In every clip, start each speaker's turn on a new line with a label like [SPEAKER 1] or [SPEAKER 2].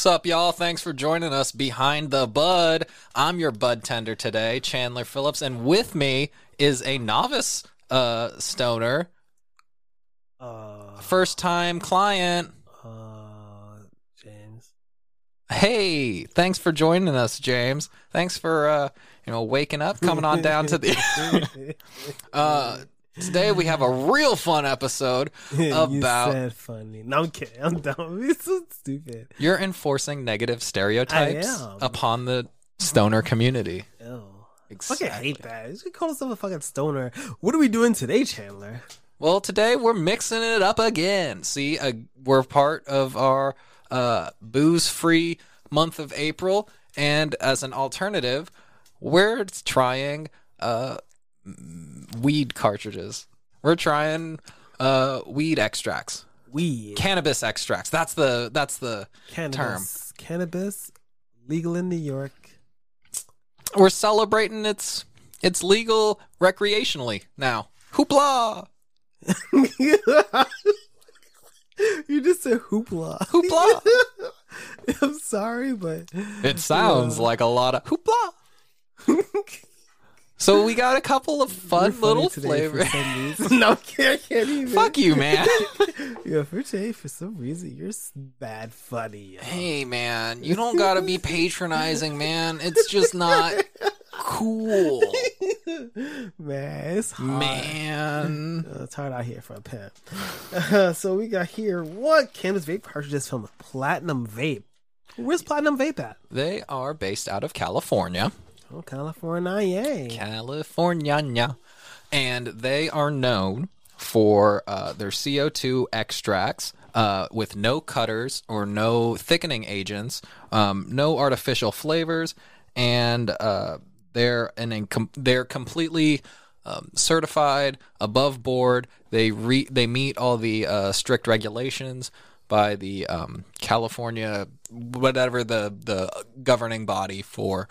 [SPEAKER 1] Sup, y'all? Thanks for joining us behind the bud. I'm your bud tender today, Chandler Phillips, and with me is a novice uh, stoner,
[SPEAKER 2] Uh,
[SPEAKER 1] first time client.
[SPEAKER 2] uh, James.
[SPEAKER 1] Hey, thanks for joining us, James. Thanks for uh, you know waking up, coming on down to the. uh, today we have a real fun episode
[SPEAKER 2] you
[SPEAKER 1] about
[SPEAKER 2] said funny. No, I'm kidding. I'm dumb. It's so stupid.
[SPEAKER 1] you're enforcing negative stereotypes
[SPEAKER 2] am.
[SPEAKER 1] upon the stoner community.
[SPEAKER 2] Ew.
[SPEAKER 1] Exactly.
[SPEAKER 2] Fucking hate that. You should call yourself a fucking stoner. What are we doing today, Chandler?
[SPEAKER 1] Well, today we're mixing it up again. See, uh, we're part of our uh, booze-free month of April, and as an alternative, we're trying uh, weed cartridges. We're trying uh, weed extracts,
[SPEAKER 2] Weed.
[SPEAKER 1] cannabis extracts. That's the that's the
[SPEAKER 2] Cannabis. Cannabis. Legal in New York.
[SPEAKER 1] we're celebrating its it's legal recreationally now. Hoopla!
[SPEAKER 2] you just said hoopla.
[SPEAKER 1] Hoopla!
[SPEAKER 2] I'm sorry, but
[SPEAKER 1] It sounds like a lot of hoopla. So we got a couple of fun
[SPEAKER 2] funny
[SPEAKER 1] little flavors.
[SPEAKER 2] no, I can't, I can't even.
[SPEAKER 1] Fuck you, man.
[SPEAKER 2] Yeah, for today, for some reason, you're bad funny. yo.
[SPEAKER 1] hey, man, you don't gotta be patronizing, man. It's just not cool,
[SPEAKER 2] Man, it's hard.
[SPEAKER 1] man.
[SPEAKER 2] Uh, it's hard out here for a pimp. Uh, so we got here what cannabis vape cartridges from Platinum Vape. Where's Platinum Vape at?
[SPEAKER 1] They are based out of California,
[SPEAKER 2] Oh, California.
[SPEAKER 1] California, and they are known for uh, their CO2 extracts. Uh, with no cutters or no thickening agents, um, no artificial flavors, and uh, they're an they're completely um, certified, above board. They re- they meet all the uh, strict regulations by the um, California whatever the the governing body for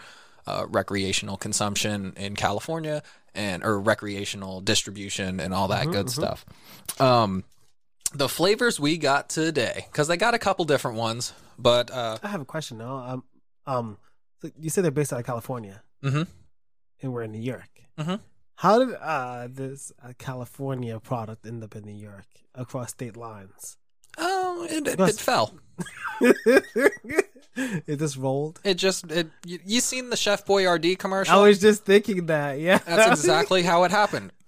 [SPEAKER 1] uh, recreational consumption in California and or recreational distribution and all that good stuff. Um, the flavors we got today because they got a couple different ones, but uh,
[SPEAKER 2] I have a question now. Um, um, so you said they're based out of California,
[SPEAKER 1] mhm.
[SPEAKER 2] and we're in New York.
[SPEAKER 1] Mhm.
[SPEAKER 2] How did uh, this uh, California product end up in New York across state lines?
[SPEAKER 1] oh, it, it, it fell.
[SPEAKER 2] It just rolled.
[SPEAKER 1] It just it you, you seen the Chef Boyardee commercial?
[SPEAKER 2] I was just thinking that. Yeah,
[SPEAKER 1] That's exactly how it happened.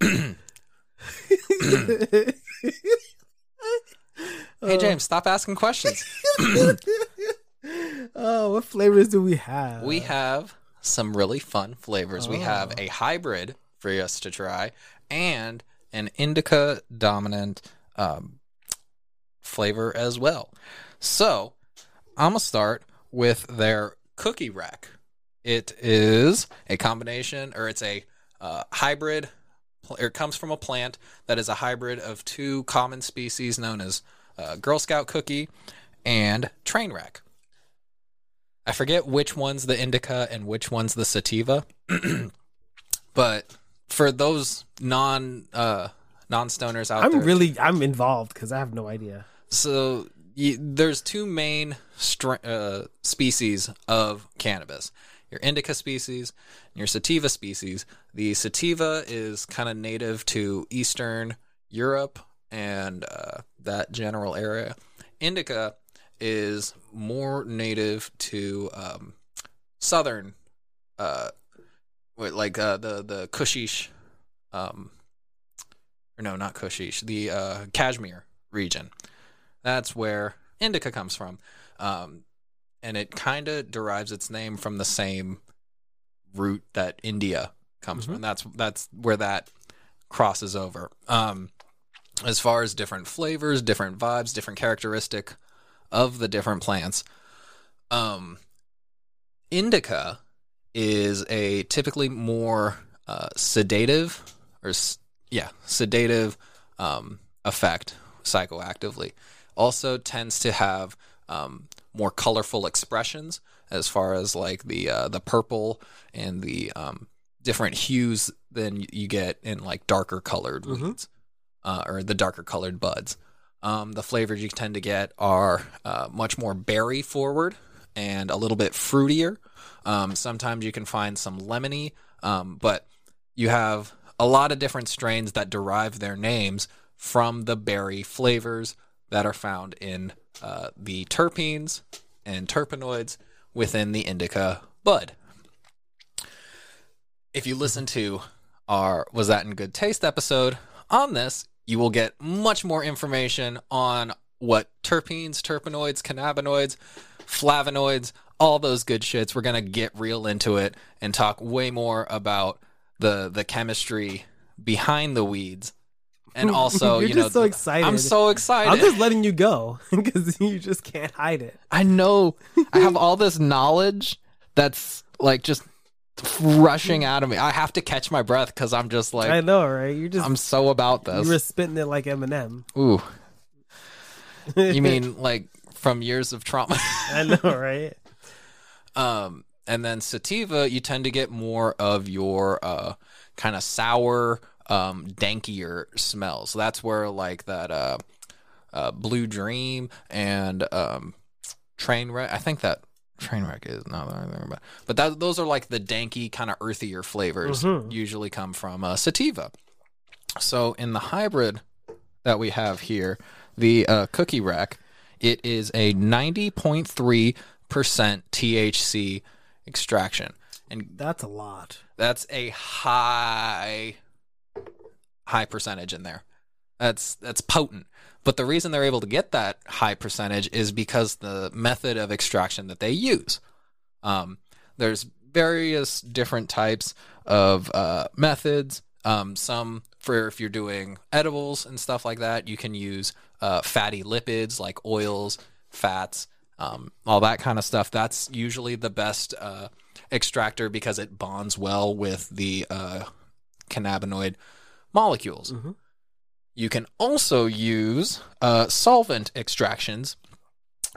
[SPEAKER 1] hey James, stop asking questions.
[SPEAKER 2] oh, what flavors do we have?
[SPEAKER 1] We have some really fun flavors. We have a hybrid for us to try and an indica dominant um, flavor as well. So I'm going to start with their cookie wreck. It is a combination, or it's a uh, hybrid, or it comes from a plant that is a hybrid of two common species known as uh, Girl Scout cookie and train wreck. I forget which one's the indica and which one's the sativa, but for those non uh, non stoners out there.
[SPEAKER 2] I'm
[SPEAKER 1] there,
[SPEAKER 2] really I'm involved because I have no idea.
[SPEAKER 1] so y there's two main uh, species of cannabis: your indica species and your sativa species. The sativa is kind of native to Eastern Europe and uh, that general area. Indica is more native to um, southern, uh, like uh, the the Kushish, um, or no, not Kushish, the uh, Kashmir region. That's where indica comes from, um, and it kind of derives its name from the same root that India comes from. That's that's where that crosses over. Um, as far as different flavors, different vibes, different characteristic of the different plants, um, indica is a typically more uh, sedative or yeah sedative um, effect psychoactively. Also tends to have um, more colorful expressions as far as like the uh, the purple and the um, different hues than you get in like darker colored weeds uh, or the darker colored buds. Um, the flavors you tend to get are uh, much more berry forward and a little bit fruitier. Um, sometimes you can find some lemony, um, but you have a lot of different strains that derive their names from the berry flavors that are found in uh, the terpenes and terpenoids within the indica bud. If you listen to our Was That in Good Taste episode on this, you will get much more information on what terpenes, terpenoids, cannabinoids, flavonoids, all those good shits. We're going to get real into it and talk way more about the the chemistry behind the weeds. And also,
[SPEAKER 2] You're
[SPEAKER 1] you
[SPEAKER 2] just
[SPEAKER 1] know,
[SPEAKER 2] so excited.
[SPEAKER 1] I'm so excited.
[SPEAKER 2] I'm just letting you go because you just can't hide it.
[SPEAKER 1] I know I have all this knowledge that's like just rushing out of me. I have to catch my breath because I'm just like I
[SPEAKER 2] know, right? You're just
[SPEAKER 1] I'm so about this.
[SPEAKER 2] you were spitting it like Eminem.
[SPEAKER 1] Ooh, you mean like from years of trauma?
[SPEAKER 2] I know, right?
[SPEAKER 1] um, and then sativa, you tend to get more of your uh, kind of sour, um, dankier smells. So that's where like that uh, uh, Blue Dream and um, Trainwreck. I think that Trainwreck is not that I think about, but that those are like the danky kind of earthier flavors.
[SPEAKER 2] Mhm.
[SPEAKER 1] Usually come from uh, sativa. So in the hybrid that we have here, the uh, Cookie Wreck, it is a ninety point three percent THC extraction, and
[SPEAKER 2] That's a lot.
[SPEAKER 1] that's a high high percentage in there. That's that's potent. But the reason they're able to get that high percentage is because the method of extraction that they use. Um, there's various different types of uh, methods. Um, some for if you're doing edibles and stuff like that, you can use uh, fatty lipids like oils, fats, um, all that kind of stuff. That's usually the best uh, extractor because it bonds well with the uh, cannabinoid molecules.
[SPEAKER 2] Mhm.
[SPEAKER 1] You can also use uh, solvent extractions,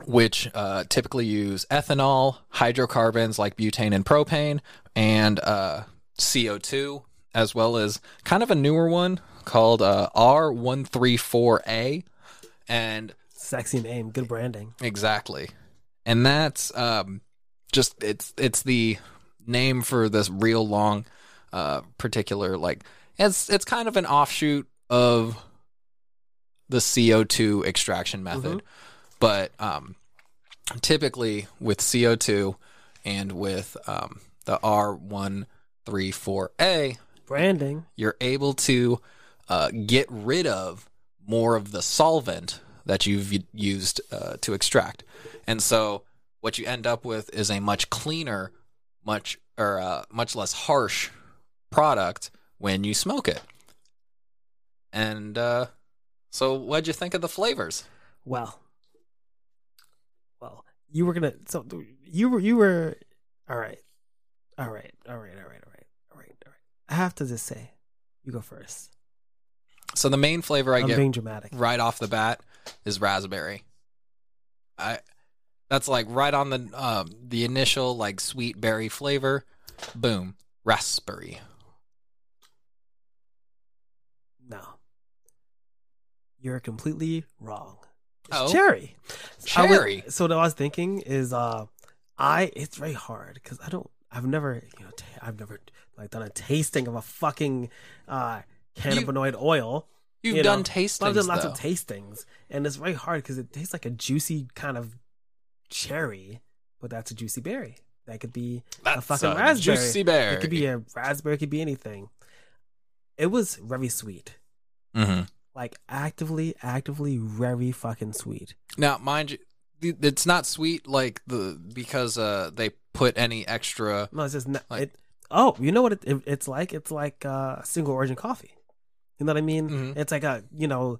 [SPEAKER 1] which uh, typically use ethanol, hydrocarbons like butane and propane, and uh, CO2, as well as kind of a newer one called uh, R134A. And
[SPEAKER 2] Sexy name, good branding.
[SPEAKER 1] Exactly. And that's um just it's it's the name for this real long uh particular like it's it's kind of an offshoot of the CO2 extraction method. But um typically with CO2 and with um the R134A
[SPEAKER 2] Branding.
[SPEAKER 1] you're able to uh, get rid of more of the solvent that you've used uh, to extract. And so what you end up with is a much cleaner, much or uh, much less harsh product when you smoke it. And uh, so what'd you think of the flavors?
[SPEAKER 2] Well, well, you were gonna. So you were you were. All right, all right, all right, all right, all right, all right, all right. I have to just say, you go first.
[SPEAKER 1] So the main flavor I
[SPEAKER 2] I'm
[SPEAKER 1] get
[SPEAKER 2] being dramatic.
[SPEAKER 1] right off the bat is raspberry. I that's like right on the um, the initial like sweet berry flavor. Boom, raspberry.
[SPEAKER 2] No, you're completely wrong. It's
[SPEAKER 1] Oh.
[SPEAKER 2] cherry. Would-
[SPEAKER 1] Cherry.
[SPEAKER 2] so what I was thinking is, uh, I it's very hard because I don't. I've never, you know, t- I've never like done a tasting of a fucking uh cannabinoid oil.
[SPEAKER 1] You've
[SPEAKER 2] you
[SPEAKER 1] done
[SPEAKER 2] know,
[SPEAKER 1] tastings
[SPEAKER 2] But I've done lots
[SPEAKER 1] though.
[SPEAKER 2] of tastings, and it's very hard because it tastes like a juicy kind of cherry, but that's a juicy berry. That could be
[SPEAKER 1] That's
[SPEAKER 2] fucking
[SPEAKER 1] a
[SPEAKER 2] raspberry.
[SPEAKER 1] juicy berry.
[SPEAKER 2] it could be a raspberry, it could be anything. It was very sweet,
[SPEAKER 1] hmm
[SPEAKER 2] like actively, actively very fucking sweet.
[SPEAKER 1] Now, mind you, it's not sweet like the because uh they put any extra.
[SPEAKER 2] No, it's just not,
[SPEAKER 1] Like-
[SPEAKER 2] it. Oh, you know what it, it, it's like? It's like uh, single origin coffee. You know what I mean?
[SPEAKER 1] Mhm.
[SPEAKER 2] It's like a you know,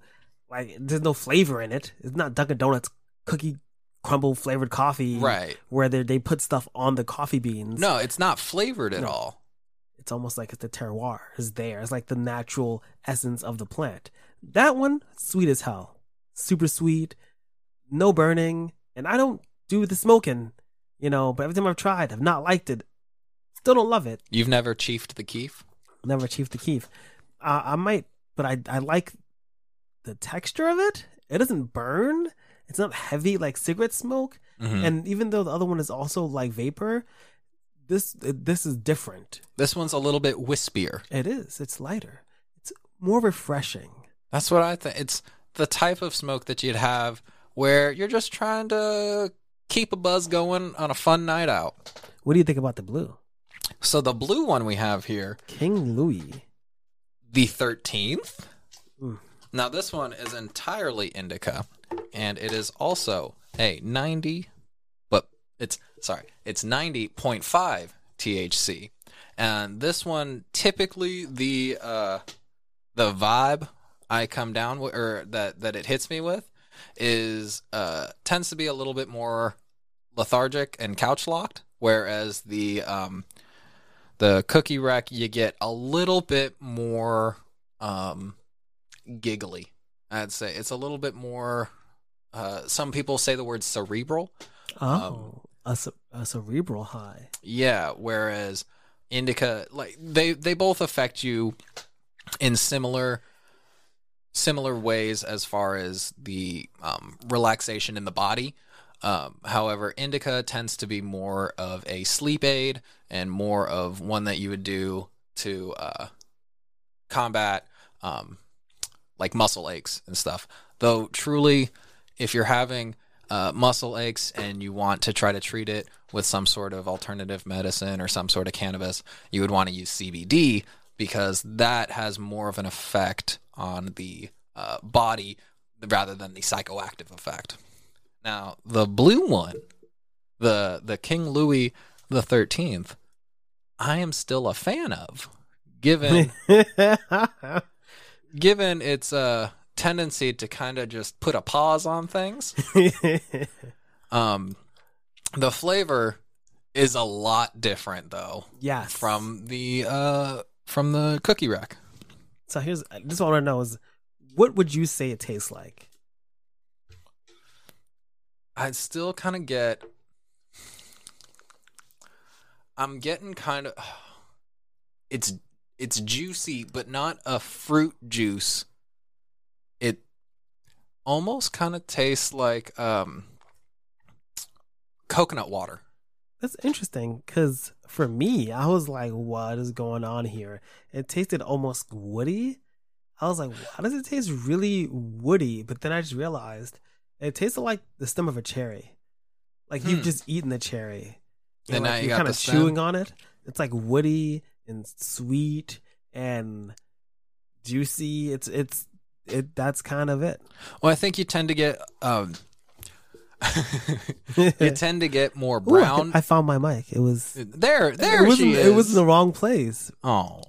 [SPEAKER 2] like there's no flavor in it. It's not Dunkin' Donuts cookie crumble flavored coffee,
[SPEAKER 1] Right.
[SPEAKER 2] Where they they put stuff on the coffee beans.
[SPEAKER 1] No, it's not flavored at
[SPEAKER 2] No.
[SPEAKER 1] all.
[SPEAKER 2] It's almost like it's the terroir is there. It's like the natural essence of the plant. That one, sweet as hell, super sweet, no burning, and I don't do the smoking, you know. But every time I've tried, I've not liked it. Still don't love it.
[SPEAKER 1] You've never chiefed the keef.
[SPEAKER 2] Never achieved the keef. Uh, I might, but I I like the texture of it. It doesn't burn. It's not heavy like cigarette smoke.
[SPEAKER 1] Mhm.
[SPEAKER 2] And even though the other one is also like vapor, this this is different.
[SPEAKER 1] this one's a little bit wispier.
[SPEAKER 2] It is. It's lighter. It's more refreshing.
[SPEAKER 1] That's what I think. It's the type of smoke that you'd have where you're just trying to keep a buzz going on a fun night out.
[SPEAKER 2] What do you think about the blue?
[SPEAKER 1] So the blue one we have here,
[SPEAKER 2] King Louis.
[SPEAKER 1] the 13th.
[SPEAKER 2] Mm.
[SPEAKER 1] Now this one is entirely indica and it is also a 90 but it's sorry, it's 90.5 THC. And this one typically the uh the vibe I come down with or that that it hits me with is uh tends to be a little bit more lethargic and couch locked whereas the um the cookie wreck you get a little bit more um giggly i'd say. It's a little bit more uh some people say the word cerebral.
[SPEAKER 2] Oh, a, a cerebral high.
[SPEAKER 1] yeah whereas indica like they they both affect you in similar similar ways as far as the um, relaxation in the body um, however indica tends to be more of a sleep aid and more of one that you would do to uh, combat um, like muscle aches and stuff though truly if you're having uh, muscle aches and you want to try to treat it with some sort of alternative medicine or some sort of cannabis, you would want to use CBD because that has more of an effect on the uh, body rather than the psychoactive effect. Now, the blue one, the the King Louis the Thirteenth, I am still a fan of, given given its uh, tendency to kind of just put a pause on things. Um, the flavor is a lot different though
[SPEAKER 2] yes.
[SPEAKER 1] from the uh from the cookie wreck.
[SPEAKER 2] So here's this: I just want to know is what would you say it tastes like?
[SPEAKER 1] I'd still kind of get. I'm getting kind of. It's it's juicy, but not a fruit juice. It almost kind of tastes like um coconut water.
[SPEAKER 2] That's interesting because for me, I was like, what is going on here? It tasted almost woody. I was like, why does it taste really woody? But then I just realized it tasted like the stem of a cherry. Like you've
[SPEAKER 1] Hmm.
[SPEAKER 2] just eaten the cherry.
[SPEAKER 1] And
[SPEAKER 2] like
[SPEAKER 1] now you are
[SPEAKER 2] kind of chewing on it. It's like woody and sweet and juicy. It's it's it. That's kind of it.
[SPEAKER 1] Well, I think you tend to get um you tend to get more
[SPEAKER 2] Ooh, I-
[SPEAKER 1] brown.
[SPEAKER 2] I, found my mic. It was
[SPEAKER 1] there, there
[SPEAKER 2] it was
[SPEAKER 1] she
[SPEAKER 2] in,
[SPEAKER 1] is.
[SPEAKER 2] it was in the wrong place.
[SPEAKER 1] Oh,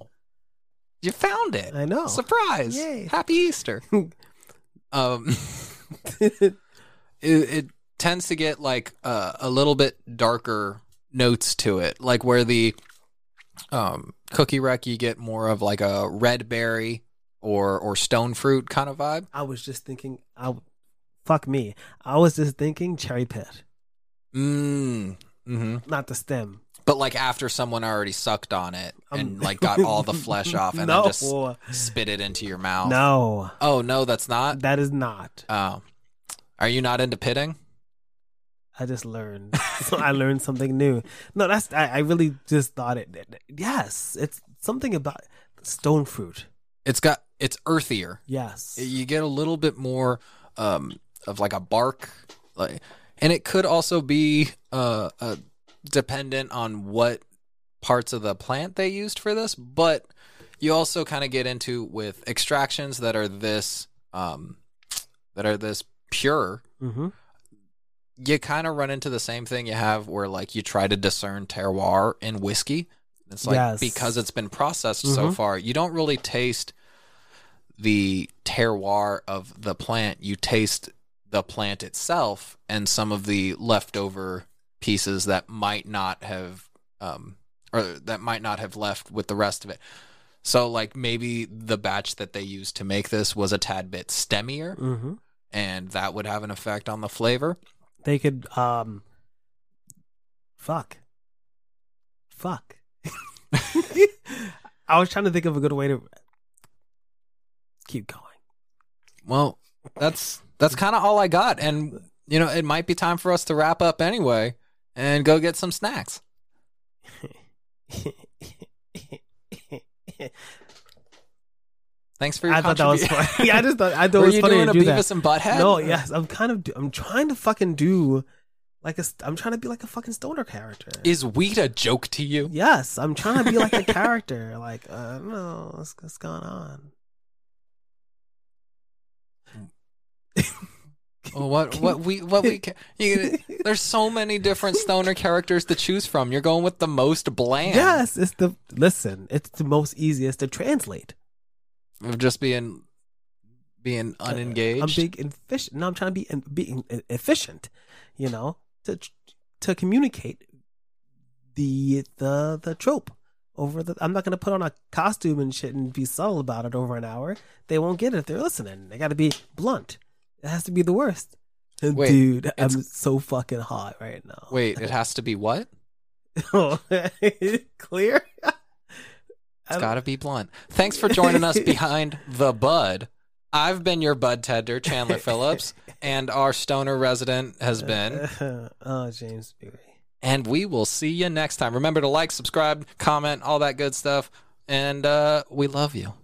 [SPEAKER 1] you found it!
[SPEAKER 2] I know.
[SPEAKER 1] Surprise!
[SPEAKER 2] Yay.
[SPEAKER 1] Happy Easter. um, it, it tends to get like uh, a little bit darker notes to it, like where the um cookie wreck you get more of like a red berry or or stone fruit kind of vibe.
[SPEAKER 2] I was just thinking. I fuck me. I was just thinking cherry pit,
[SPEAKER 1] Mm. hmm
[SPEAKER 2] not the stem.
[SPEAKER 1] But like after someone already sucked on it
[SPEAKER 2] Um,
[SPEAKER 1] and like got all the flesh off and
[SPEAKER 2] no,
[SPEAKER 1] then just spit it into your mouth.
[SPEAKER 2] no,
[SPEAKER 1] Oh no, that's not.
[SPEAKER 2] that is not.
[SPEAKER 1] Oh, are you not into pitting?
[SPEAKER 2] I just learned. so I learned something new. No, that's I, I really just thought it. Yes, it's something about stone fruit.
[SPEAKER 1] It's got it's earthier.
[SPEAKER 2] Yes,
[SPEAKER 1] You get a little bit more um, of like a bark, like, and it could also be uh, uh, dependent on what parts of the plant they used for this. But you also kind of get into with extractions that are this um, that are this pure.
[SPEAKER 2] hmm
[SPEAKER 1] You kind of run into the same thing you have where like you try to discern terroir in whiskey. It's like
[SPEAKER 2] Yes.
[SPEAKER 1] because it's been processed so
[SPEAKER 2] Mhm.
[SPEAKER 1] far, you don't really taste the terroir of the plant. You taste the plant itself and some of the leftover pieces that might not have um or that might not have left with the rest of it. So like maybe the batch that they used to make this was a tad bit stemmier
[SPEAKER 2] hmm
[SPEAKER 1] and that would have an effect on the flavor.
[SPEAKER 2] They could um, fuck, fuck. I was trying to think of a good way to keep going.
[SPEAKER 1] Well, that's that's kind of all I got, and you know, it might be time for us to wrap up anyway and go get some snacks. Thanks for your
[SPEAKER 2] I thought that was funny. yeah, I just thought I thought
[SPEAKER 1] Were
[SPEAKER 2] it was
[SPEAKER 1] you
[SPEAKER 2] funny
[SPEAKER 1] doing
[SPEAKER 2] to
[SPEAKER 1] a
[SPEAKER 2] do that.
[SPEAKER 1] Beavis and Butthead?
[SPEAKER 2] No, yes, I'm kind of. Do, I'm trying to fucking do like a. I'm trying to be like a fucking stoner character.
[SPEAKER 1] Is wheat a joke to you?
[SPEAKER 2] yes, I'm trying to be like a character. Like uh, I don't know what's, what's going on.
[SPEAKER 1] Well, what what we what we ca- you, there's so many different stoner characters to choose from. You're going with the most bland.
[SPEAKER 2] Yes, it's the listen. It's the most easiest to translate.
[SPEAKER 1] of just being being unengaged.
[SPEAKER 2] I'm being efficient. No, I'm trying to be being efficient. You know, to to communicate the the the trope over the. I'm not going to put on a costume and shit and be subtle about it over an hour. They won't get it if they're listening. They got to be blunt. It has to be the worst.
[SPEAKER 1] Wait,
[SPEAKER 2] dude, I'm so fucking hot right now.
[SPEAKER 1] Wait, it has to be what?
[SPEAKER 2] clear.
[SPEAKER 1] It's got to be blunt. Thanks for joining us behind the bud. I've been your bud tender, Chandler Phillips, and our stoner resident has been.
[SPEAKER 2] oh, James Beery.
[SPEAKER 1] And we will see you next time. Remember to like, subscribe, comment, all that good stuff. And uh, we love you.